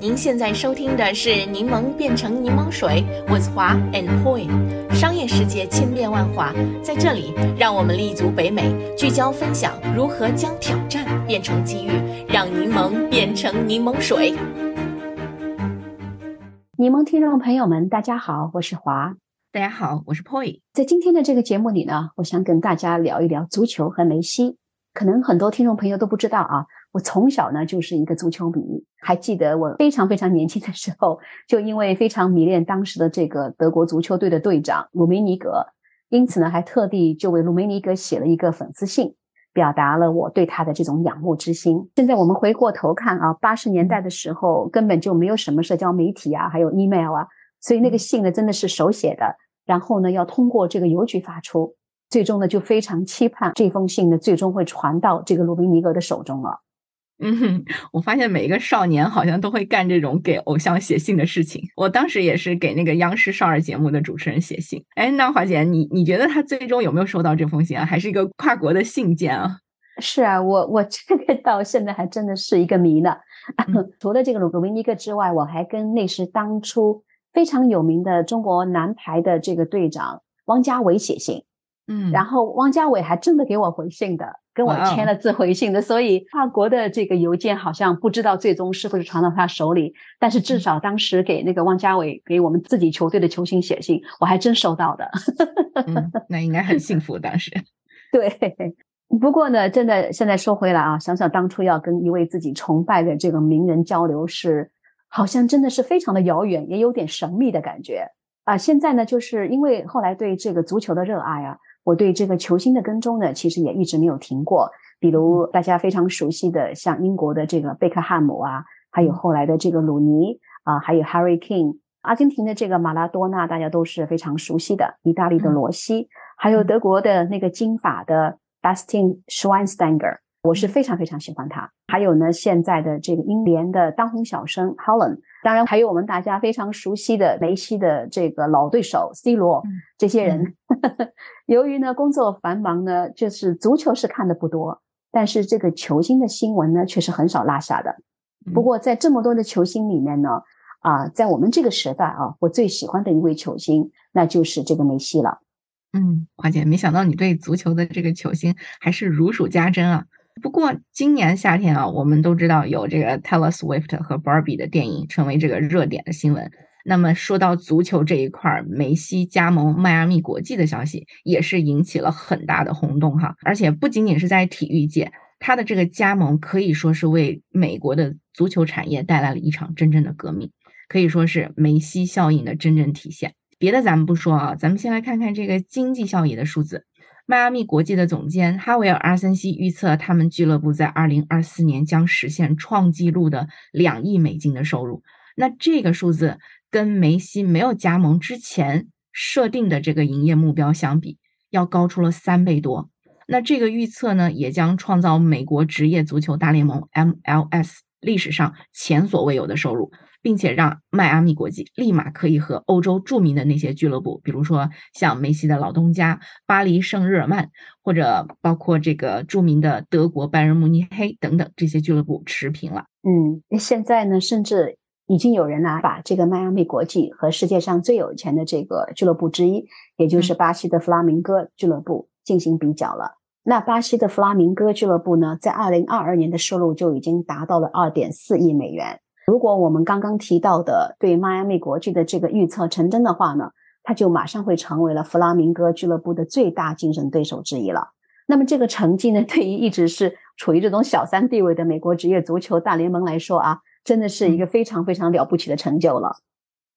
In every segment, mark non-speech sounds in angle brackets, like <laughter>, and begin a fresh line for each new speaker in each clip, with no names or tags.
您现在收听的是《柠檬变成柠檬水》，with 华 and Poi。商业世界千变万化，在这里，让我们立足北美，聚焦分享如何将挑战变成机遇，让柠檬变成柠檬水。
柠檬听众朋友们，大家好，我是华。
大家好，我是 Poi。
在今天的这个节目里呢，我想跟大家聊一聊足球和梅西。可能很多听众朋友都不知道啊。我从小呢就是一个足球迷，还记得我非常非常年轻的时候，就因为非常迷恋当时的这个德国足球队的队长鲁梅尼格，因此呢还特地就为鲁梅尼格写了一个粉丝信，表达了我对他的这种仰慕之心。现在我们回过头看啊，八十年代的时候根本就没有什么社交媒体啊，还有 email 啊，所以那个信呢真的是手写的，然后呢要通过这个邮局发出，最终呢就非常期盼这封信呢最终会传到这个鲁梅尼格的手中了。
嗯，我发现每一个少年好像都会干这种给偶像写信的事情。我当时也是给那个央视少儿节目的主持人写信。哎，那华姐，你你觉得他最终有没有收到这封信啊？还是一个跨国的信件啊？
是啊，我我这个到现在还真的是一个谜呢。<clears throat> 除了这个鲁格维尼克之外，我还跟那时当初非常有名的中国男排的这个队长汪家伟写信。
嗯，
然后汪家伟还真的给我回信的。跟我签了自回信的，所以法国的这个邮件好像不知道最终是不是传到他手里，但是至少当时给那个汪家伟给我们自己球队的球星写信，我还真收到的。
那应该很幸福当时。<laughs>
对，不过呢，真的现在说回来啊，想想当初要跟一位自己崇拜的这个名人交流，是好像真的是非常的遥远，也有点神秘的感觉啊。现在呢，就是因为后来对这个足球的热爱啊。我对这个球星的跟踪呢，其实也一直没有停过。比如。大家非常熟悉的，像英国的这个贝克汉姆啊，还有后来的这个鲁尼啊，还有 Harry King，阿根廷的这个马拉多纳，大家都是非常熟悉的。意大利的罗西，还有德国的那个金发的 Bastian Schweinsteiger。我是非常非常喜欢他，还有呢，现在的这个英联的当红小生 Holland，当然还有我们大家非常熟悉的梅西的这个老对手 C 罗，这些人，<laughs> 由于呢工作繁忙呢，就是足球是看的不多，但是这个球星的新闻呢却是很少落下的。不过在这么多的球星里面呢，啊，在我们这个时代啊，我最喜欢的一位球星，那就是这个梅西了。
嗯，华姐，没想到你对足球的这个球星还是如数家珍啊。不过今年夏天啊，我们都知道有这个 Taylor Swift 和 Barbie 的电影成为这个热点的新闻。那么说到足球这一块，梅西加盟迈阿密国际的消息也是引起了很大的轰动哈。而且不仅仅是在体育界，他的这个加盟可以说是为美国的足球产业带来了一场真正的革命，可以说是梅西效应的真正体现。别的咱们不说啊，咱们先来看看这个经济效益的数字。迈阿密国际的总监哈维尔·阿森西预测，他们俱乐部在二零二四年将实现创纪录的两亿美金的收入。那这个数字跟梅西没有加盟之前设定的这个营业目标相比，要高出了三倍多。那这个预测呢，也将创造美国职业足球大联盟 MLS 历史上前所未有的收入。并且让迈阿密国际立马可以和欧洲著名的那些俱乐部，比如说像梅西的老东家巴黎圣日耳曼，或者包括这个著名的德国拜仁慕尼黑等等这些俱乐部持平了。
嗯，那现在呢，甚至已经有人呢把这个迈阿密国际和世界上最有钱的这个俱乐部之一，也就是巴西的弗拉明戈俱乐部进行比较了。那巴西的弗拉明戈俱乐部呢，在二零二二年的收入就已经达到了二点四亿美元。如果我们刚刚提到的对迈阿密国际的这个预测成真的话呢，它就马上会成为了弗拉明戈俱乐部的最大竞争对手之一了。那么这个成绩呢，对于一直是处于这种小三地位的美国职业足球大联盟来说啊，真的是一个非常非常了不起的成就了。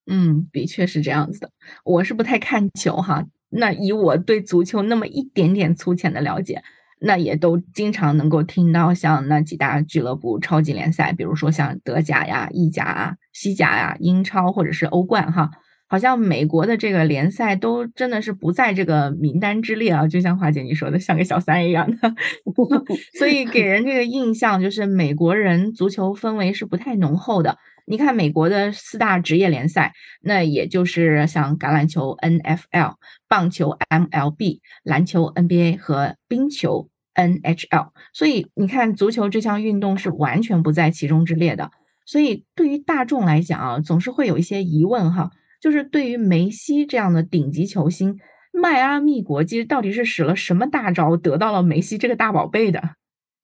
嗯，的确是这样子的。我是不太看球哈，那以我对足球那么一点点粗浅的了解。那也都经常能够听到像那几大俱乐部超级联赛，比如说像德甲呀、意甲啊、西甲呀、英超或者是欧冠哈，好像美国的这个联赛都真的是不在这个名单之列啊。就像华姐你说的，像个小三一样的，<laughs> 所以给人这个印象就是美国人足球氛围是不太浓厚的。你看美国的四大职业联赛，那也就是像橄榄球 NFL、棒球 MLB、篮球 NBA 和冰球。NHL，所以你看，足球这项运动是完全不在其中之列的。所以对于大众来讲啊，总是会有一些疑问哈，就是对于梅西这样的顶级球星，迈阿密国际到底是使了什么大招，得到了梅西这个大宝贝的？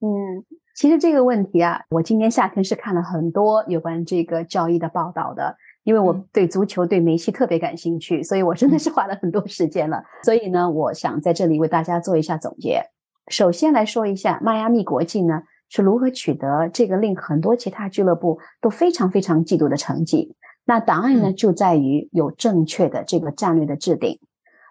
嗯，其实这个问题啊，我今年夏天是看了很多有关这个交易的报道的。因为我对足球、对梅西特别感兴趣，所以我真的是花了很多时间了。所以呢，我想在这里为大家做一下总结。首先来说一下迈阿密国际呢是如何取得这个令很多其他俱乐部都非常非常嫉妒的成绩。那答案呢就在于有正确的这个战略的制定。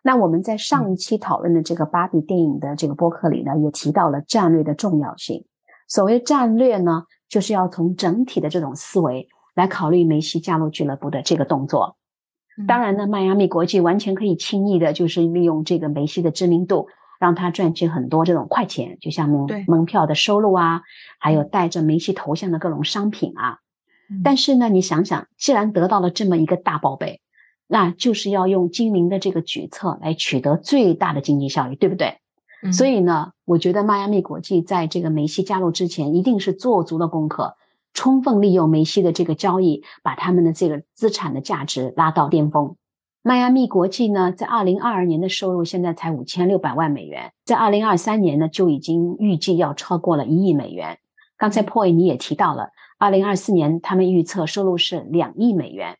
那我们在上一期讨论的这个芭比电影的这个播客里呢，也提到了战略的重要性。所谓战略呢，就是要从整体的这种思维。来考虑梅西加入俱乐部的这个动作，当然呢，迈阿密国际完全可以轻易的，就是利用这个梅西的知名度，让他赚取很多这种快钱，就像门门票的收入啊，还有带着梅西头像的各种商品啊。但是呢，你想想，既然得到了这么一个大宝贝，那就是要用精明的这个举措来取得最大的经济效益，对不对？所以呢，我觉得迈阿密国际在这个梅西加入之前，一定是做足了功课。充分利用梅西的这个交易，把他们的这个资产的价值拉到巅峰。迈阿密国际呢，在二零二二年的收入现在才五千六百万美元，在二零二三年呢就已经预计要超过了一亿美元。刚才 Poi 你也提到了，二零二四年他们预测收入是两亿美元。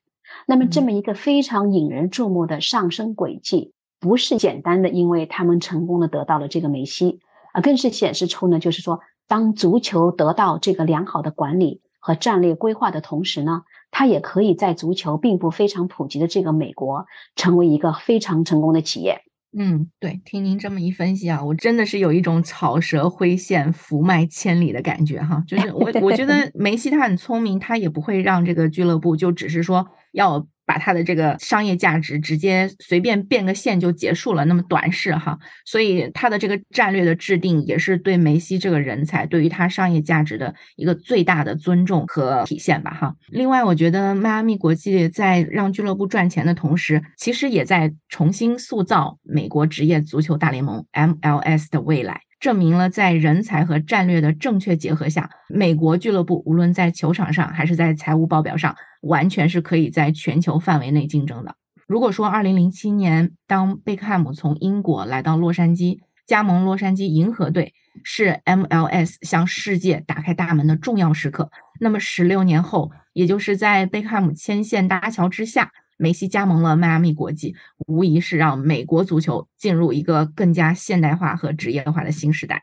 那么这么一个非常引人注目的上升轨迹，不是简单的，因为他们成功的得到了这个梅西，啊，更是显示出呢，就是说，当足球得到这个良好的管理。和战略规划的同时呢，它也可以在足球并不非常普及的这个美国，成为一个非常成功的企业。
嗯，对，听您这么一分析啊，我真的是有一种草蛇灰线、福脉千里的感觉哈。就是我，我觉得 <laughs> 梅西他很聪明，他也不会让这个俱乐部就只是说要。把它的这个商业价值直接随便变个线就结束了，那么短视哈，所以他的这个战略的制定也是对梅西这个人才对于他商业价值的一个最大的尊重和体现吧哈。另外，我觉得迈阿密国际在让俱乐部赚钱的同时，其实也在重新塑造美国职业足球大联盟 MLS 的未来。证明了在人才和战略的正确结合下，美国俱乐部无论在球场上还是在财务报表上，完全是可以在全球范围内竞争的。如果说2007年当贝克汉姆从英国来到洛杉矶，加盟洛杉矶银河队，是 MLS 向世界打开大门的重要时刻，那么十六年后，也就是在贝克汉姆牵线搭桥之下。梅西加盟了迈阿密国际，无疑是让美国足球进入一个更加现代化和职业化的新时代。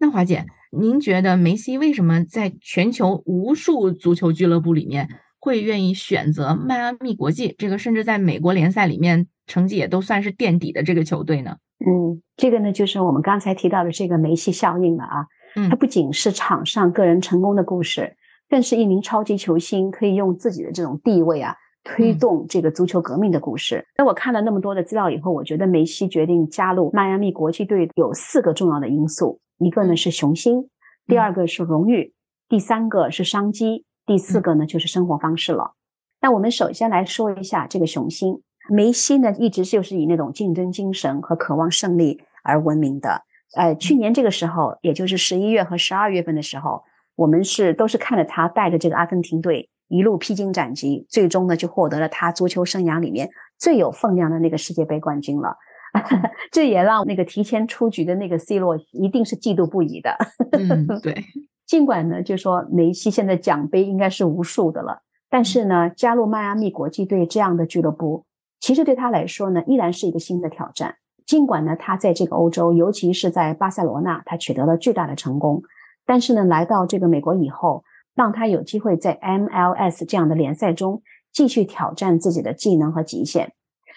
那华姐，您觉得梅西为什么在全球无数足球俱乐部里面会愿意选择迈阿密国际这个，甚至在美国联赛里面成绩也都算是垫底的这个球队呢？
嗯，这个呢就是我们刚才提到的这个梅西效应了啊。嗯，它不仅是场上个人成功的故事，更是一名超级球星可以用自己的这种地位啊。推动这个足球革命的故事。那我看了那么多的资料以后，我觉得梅西决定加入迈阿密国际队有四个重要的因素：一个呢是雄心，第二个是荣誉，第三个是商机，第四个呢就是生活方式了。那我们首先来说一下这个雄心。梅西呢一直就是以那种竞争精神和渴望胜利而闻名的。呃，去年这个时候，也就是十一月和十二月份的时候，我们是都是看着他带着这个阿根廷队。一路披荆斩棘，最终呢就获得了他足球生涯里面最有分量的那个世界杯冠军了。<laughs> 这也让那个提前出局的那个 C 罗一定是嫉妒不已的。
嗯，<laughs> 对。
尽管呢，就说梅西现在奖杯应该是无数的了，但是呢，加入迈阿密国际队这样的俱乐部，其实对他来说呢，依然是一个新的挑战。尽管呢，他在这个欧洲，尤其是在巴塞罗那，他取得了巨大的成功，但是呢，来到这个美国以后。让他有机会在 MLS 这样的联赛中继续挑战自己的技能和极限。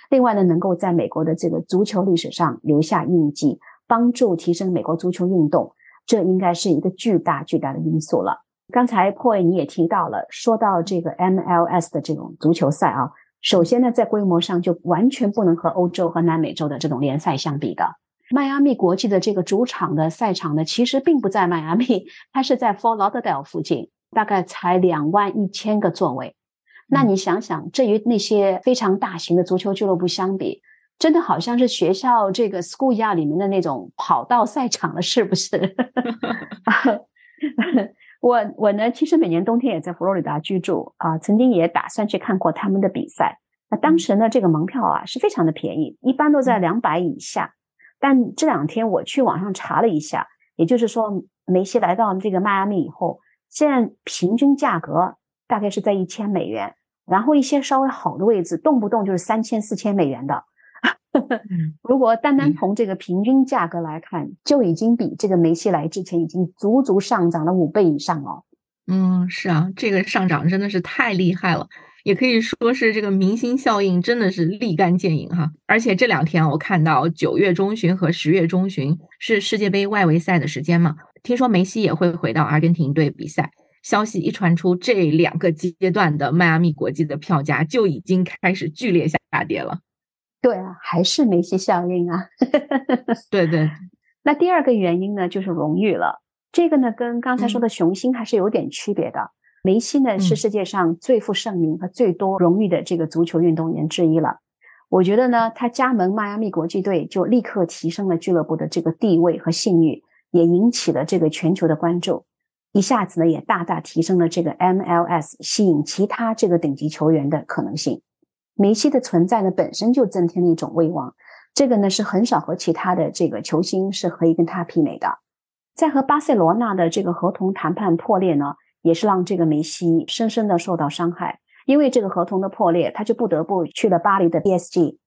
另外呢，能够在美国的这个足球历史上留下印记，帮助提升美国足球运动，这应该是一个巨大巨大的因素了。刚才 Poi 你也提到了，说到这个 MLS 的这种足球赛啊，首先呢，在规模上就完全不能和欧洲和南美洲的这种联赛相比的。迈阿密国际的这个主场的赛场呢，其实并不在迈阿密，它是在 Fort Lauderdale 附近。大概才两万一千个座位，那你想想，这与那些非常大型的足球俱乐部相比，真的好像是学校这个 school yard 里面的那种跑道赛场了，是不是？<laughs> <laughs> 我我呢，其实每年冬天也在佛罗里达居住啊，曾经也打算去看过他们的比赛。那当时呢，这个门票啊是非常的便宜，一般都在两百以下。但这两天我去网上查了一下，也就是说，梅西来到这个迈阿密以后，现在平均价格大概是在一千美元，然后一些稍微好的位置，动不动就是三千、四千美元的。<laughs> 如果单单从这个平均价格来看，就已经比这个梅西来之前已经足足上涨了五倍以上哦。
嗯，是啊，这个上涨真的是太厉害了，也可以说是这个明星效应真的是立竿见影哈。而且这两天我看到九月中旬和十月中旬是世界杯外围赛的时间嘛，听说梅西也会回到阿根廷队比赛。消息一传出，这两个阶段的迈阿密国际的票价就已经开始剧烈下跌了。
对啊，还是梅西效应啊。<laughs>
对对。
那第二个原因呢，就是荣誉了。这个呢，跟刚才说的雄心还是有点区别的。梅西呢，是世界上最负盛名和最多荣誉的这个足球运动员之一了。我觉得呢，他加盟迈阿密国际队，就立刻提升了俱乐部的这个地位和信誉，也引起了这个全球的关注。一下子呢，也大大提升了这个 MLS 吸引其他这个顶级球员的可能性。梅西的存在呢，本身就增添了一种威望，这个呢是很少和其他的这个球星是可以跟他媲美的。在和巴塞罗那的这个合同谈判破裂呢，也是让这个梅西深深的受到伤害。因为这个合同的破裂，他就不得不去了巴黎的 PSG，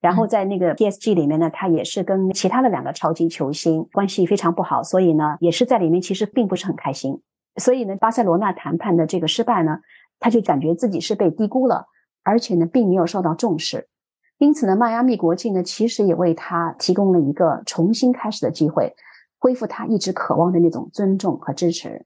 然后在那个 PSG 里面呢，他也是跟其他的两个超级球星关系非常不好，所以呢，也是在里面其实并不是很开心。所以呢，巴塞罗那谈判的这个失败呢，他就感觉自己是被低估了。而且呢，并没有受到重视，因此呢，迈阿密国际呢，其实也为他提供了一个重新开始的机会，恢复他一直渴望的那种尊重和支持。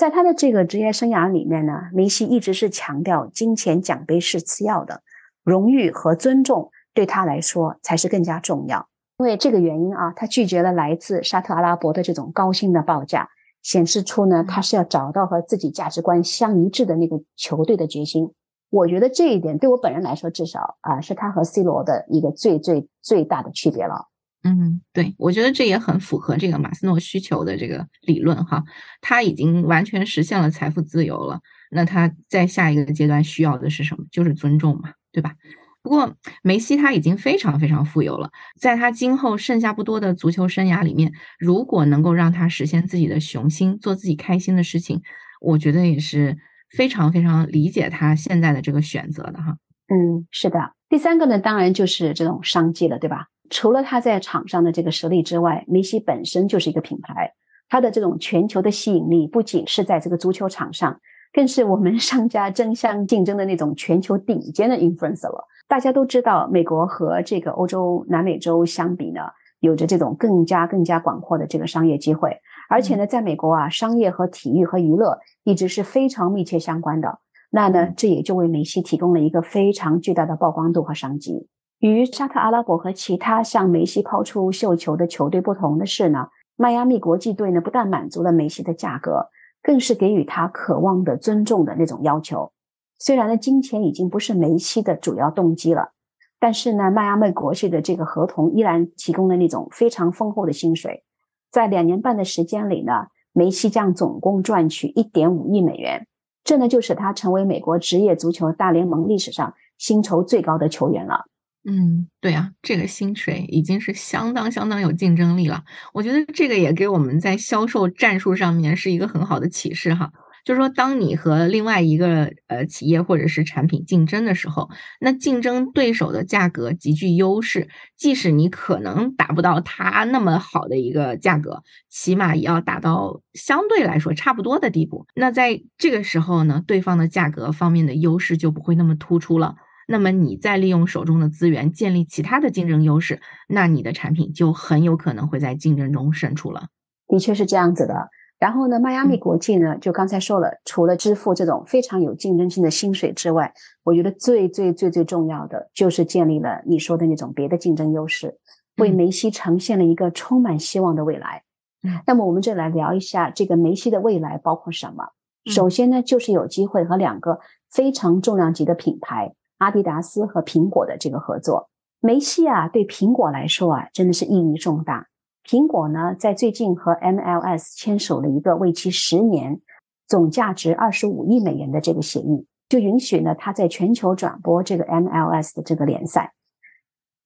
在他的这个职业生涯里面呢，梅西一直是强调金钱奖杯是次要的，荣誉和尊重对他来说才是更加重要。因为这个原因啊，他拒绝了来自沙特阿拉伯的这种高薪的报价，显示出呢，他是要找到和自己价值观相一致的那个球队的决心。我觉得这一点对我本人来说，至少啊，是他和 C 罗的一个最最最大的区别了。
嗯，对，我觉得这也很符合这个马斯诺需求的这个理论哈。他已经完全实现了财富自由了，那他在下一个阶段需要的是什么？就是尊重嘛，对吧？不过梅西他已经非常非常富有了，在他今后剩下不多的足球生涯里面，如果能够让他实现自己的雄心，做自己开心的事情，我觉得也是。非常非常理解他现在的这个选择的哈，
嗯，是的。第三个呢，当然就是这种商机了，对吧？除了他在场上的这个实力之外，梅西本身就是一个品牌，他的这种全球的吸引力不仅是在这个足球场上，更是我们 <laughs> 商家争相竞争的那种全球顶尖的 influencer 了。大家都知道，美国和这个欧洲、南美洲相比呢，有着这种更加更加广阔的这个商业机会。而且呢，在美国啊，商业和体育和娱乐一直是非常密切相关的。那呢，这也就为梅西提供了一个非常巨大的曝光度和商机。与沙特阿拉伯和其他向梅西抛出绣球的球队不同的是呢，迈阿密国际队呢不但满足了梅西的价格，更是给予他渴望的尊重的那种要求。虽然呢，金钱已经不是梅西的主要动机了，但是呢，迈阿密国际的这个合同依然提供了那种非常丰厚的薪水。在两年半的时间里呢，梅西将总共赚取一点五亿美元，这呢就使他成为美国职业足球大联盟历史上薪酬最高的球员了。
嗯，对啊，这个薪水已经是相当相当有竞争力了。我觉得这个也给我们在销售战术上面是一个很好的启示哈。就是说，当你和另外一个呃企业或者是产品竞争的时候，那竞争对手的价格极具优势，即使你可能达不到他那么好的一个价格，起码也要达到相对来说差不多的地步。那在这个时候呢，对方的价格方面的优势就不会那么突出了。那么你再利用手中的资源建立其他的竞争优势，那你的产品就很有可能会在竞争中胜出了。
的确是这样子的。然后呢，迈阿密国际呢，就刚才说了，除了支付这种非常有竞争性的薪水之外，我觉得最最最最重要的就是建立了你说的那种别的竞争优势，为梅西呈现了一个充满希望的未来。嗯那么我们就来聊一下这个梅西的未来包括什么？首先呢，就是有机会和两个非常重量级的品牌阿迪达斯和苹果的这个合作。梅西啊，对苹果来说啊，真的是意义重大。苹果呢，在最近和 MLS 签署了一个为期十年、总价值二十五亿美元的这个协议，就允许呢他在全球转播这个 MLS 的这个联赛。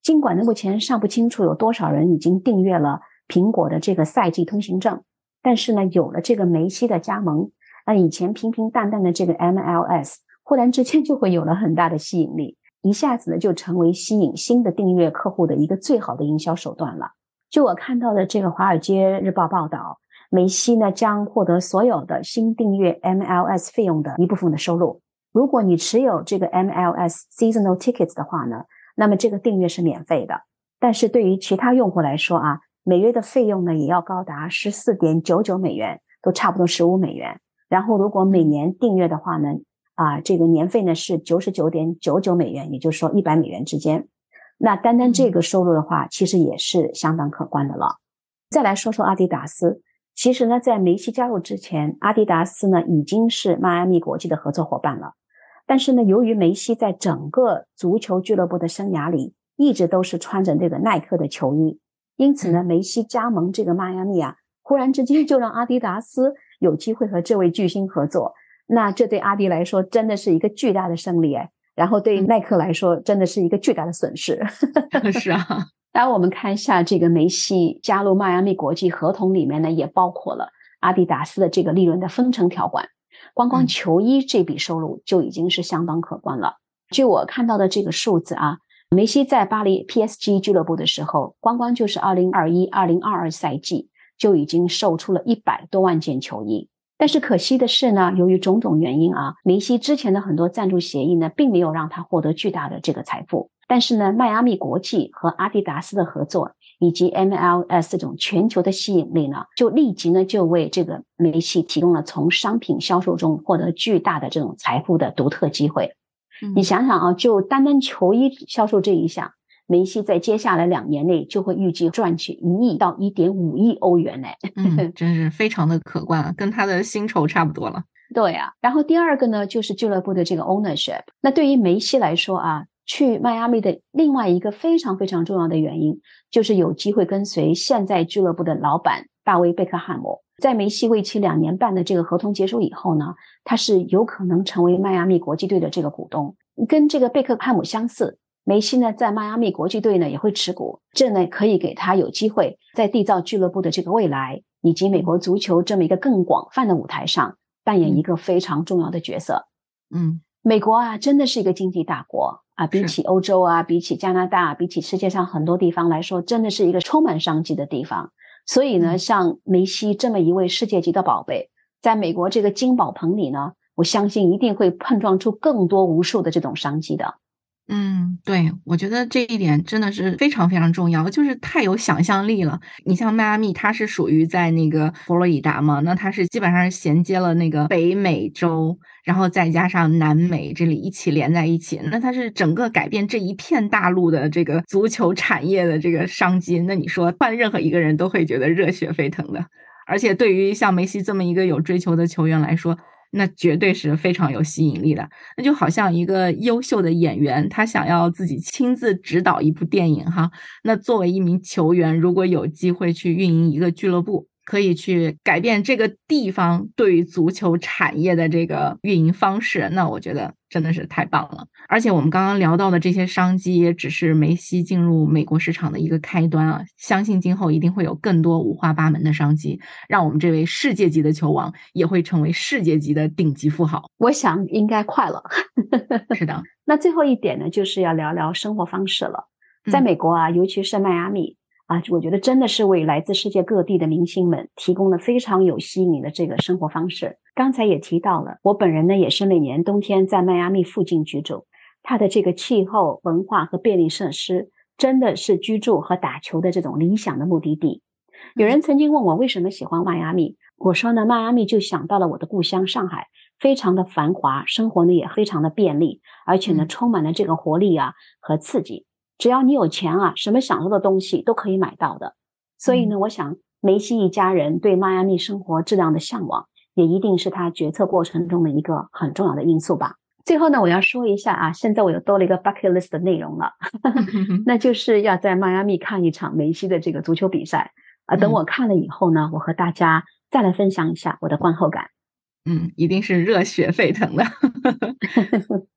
尽管呢目前尚不清楚有多少人已经订阅了苹果的这个赛季通行证，但是呢有了这个梅西的加盟，那以前平平淡淡的这个 MLS 忽然之间就会有了很大的吸引力，一下子呢就成为吸引新的订阅客户的一个最好的营销手段了。就我看到的这个《华尔街日报》报道，梅西呢将获得所有的新订阅 MLS 费用的一部分的收入。如果你持有这个 MLS Seasonal Tickets 的话呢，那么这个订阅是免费的。但是对于其他用户来说啊，每月的费用呢也要高达十四点九九美元，都差不多十五美元。然后如果每年订阅的话呢，啊，这个年费呢是九十九点九九美元，也就是说一百美元之间。那单单这个收入的话，其实也是相当可观的了。再来说说阿迪达斯，其实呢，在梅西加入之前，阿迪达斯呢已经是迈阿密国际的合作伙伴了。但是呢，由于梅西在整个足球俱乐部的生涯里一直都是穿着这个耐克的球衣，因此呢，梅西加盟这个迈阿密啊，忽然之间就让阿迪达斯有机会和这位巨星合作。那这对阿迪来说真的是一个巨大的胜利哎。然后对耐克来说，真的是一个巨大的损失。<laughs>
是啊，<laughs>
当然我们看一下这个梅西加入迈阿密国际合同里面呢，也包括了阿迪达斯的这个利润的分成条款。光光球衣这笔收入就已经是相当可观了。据我看到的这个数字啊，梅西在巴黎 PSG 俱乐部的时候，光光就是二零二一、二零二二赛季就已经售出了一百多万件球衣。但是可惜的是呢，由于种种原因啊，梅西之前的很多赞助协议呢，并没有让他获得巨大的这个财富。但是呢，迈阿密国际和阿迪达斯的合作，以及 MLS 这种全球的吸引力呢，就立即呢就为这个梅西提供了从商品销售中获得巨大的这种财富的独特机会。你想想啊，就单单球衣销售这一项。梅西在接下来两年内就会预计赚取一亿到一点五亿欧元呢，
嗯，<laughs> 真是非常的可观，跟他的薪酬差不多了。
对呀，然后第二个呢，就是俱乐部的这个 ownership。那对于梅西来说啊，去迈阿密的另外一个非常非常重要的原因，就是有机会跟随现在俱乐部的老板大卫贝克汉姆。在梅西为期两年半的这个合同结束以后呢，他是有可能成为迈阿密国际队的这个股东，跟这个贝克汉姆相似。梅西呢，在迈阿密国际队呢也会持股，这呢可以给他有机会在缔造俱乐部的这个未来，以及美国足球这么一个更广泛的舞台上扮演一个非常重要的角色。
嗯，
美国啊，真的是一个经济大国啊，比起欧洲啊，比起加拿大，比起世界上很多地方来说，真的是一个充满商机的地方。所以呢，像梅西这么一位世界级的宝贝，在美国这个金宝盆里呢，我相信一定会碰撞出更多无数的这种商机的。
嗯，对，我觉得这一点真的是非常非常重要，就是太有想象力了。你像迈阿密，它是属于在那个佛罗里达嘛，那它是基本上是衔接了那个北美洲，然后再加上南美这里一起连在一起，那它是整个改变这一片大陆的这个足球产业的这个商机。那你说换任何一个人都会觉得热血沸腾的，而且对于像梅西这么一个有追求的球员来说。那绝对是非常有吸引力的，那就好像一个优秀的演员，他想要自己亲自指导一部电影哈。那作为一名球员，如果有机会去运营一个俱乐部。可以去改变这个地方对于足球产业的这个运营方式，那我觉得真的是太棒了。而且我们刚刚聊到的这些商机，也只是梅西进入美国市场的一个开端啊！相信今后一定会有更多五花八门的商机，让我们这位世界级的球王也会成为世界级的顶级富豪。
我想应该快了。
是的，<laughs>
那最后一点呢，就是要聊聊生活方式了。在美国啊，尤其是迈阿密。啊，我觉得真的是为来自世界各地的明星们提供了非常有吸引力的这个生活方式。刚才也提到了，我本人呢也是每年冬天在迈阿密附近居住，它的这个气候、文化和便利设施真的是居住和打球的这种理想的目的地。有人曾经问我为什么喜欢迈阿密，我说呢，迈阿密就想到了我的故乡上海，非常的繁华，生活呢也非常的便利，而且呢充满了这个活力啊和刺激。只要你有钱啊，什么想要的东西都可以买到的。所以呢，我想梅西一家人对迈阿密生活质量的向往，也一定是他决策过程中的一个很重要的因素吧。最后呢，我要说一下啊，现在我又多了一个 bucket list 的内容了，<laughs> 那就是要在迈阿密看一场梅西的这个足球比赛啊。等我看了以后呢，我和大家再来分享一下我的观后感。
嗯，一定是热血沸腾的。<laughs>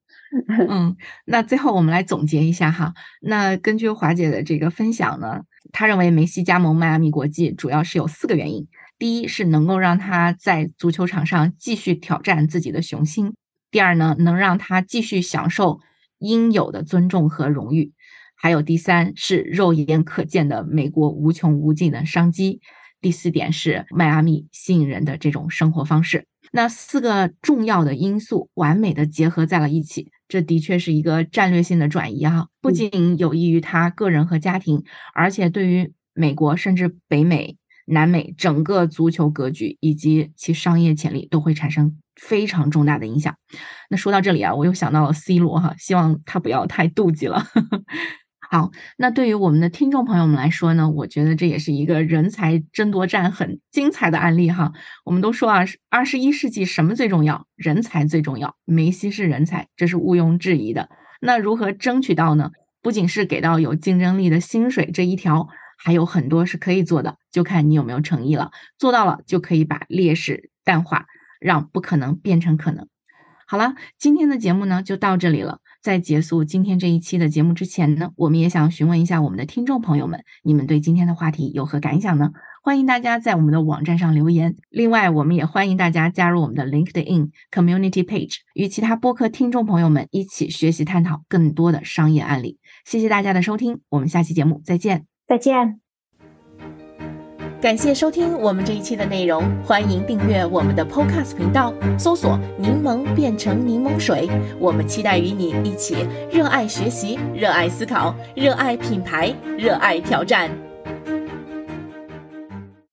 嗯，那最后我们来总结一下哈。那根据华姐的这个分享呢，她认为梅西加盟迈阿密国际主要是有四个原因：第一是能够让他在足球场上继续挑战自己的雄心；第二呢，能让他继续享受应有的尊重和荣誉；还有第三是肉眼可见的美国无穷无尽的商机；第四点是迈阿密吸引人的这种生活方式。那四个重要的因素完美的结合在了一起。这的确是一个战略性的转移啊，不仅有益于他个人和家庭，而且对于美国甚至北美、南美整个足球格局以及其商业潜力都会产生非常重大的影响。那说到这里啊，我又想到了 C 罗哈，希望他不要太妒忌了。<laughs> 好，那对于我们的听众朋友们来说呢，我觉得这也是一个人才争夺战很精彩的案例哈。我们都说啊，二十一世纪什么最重要？人才最重要。梅西是人才，这是毋庸置疑的。那如何争取到呢？不仅是给到有竞争力的薪水这一条，还有很多是可以做的，就看你有没有诚意了。做到了，就可以把劣势淡化，让不可能变成可能。好了，今天的节目呢就到这里了。在结束今天这一期的节目之前呢，我们也想询问一下我们的听众朋友们，你们对今天的话题有何感想呢？欢迎大家在我们的网站上留言。另外，我们也欢迎大家加入我们的 LinkedIn Community Page，与其他播客听众朋友们一起学习探讨更多的商业案例。谢谢大家的收听，我们下期节目再见，
再见。
感谢收听我们这一期的内容，欢迎订阅我们的 Podcast 频道，搜索“柠檬变成柠檬水”。我们期待与你一起热爱学习、热爱思考、热爱品牌、热爱挑战。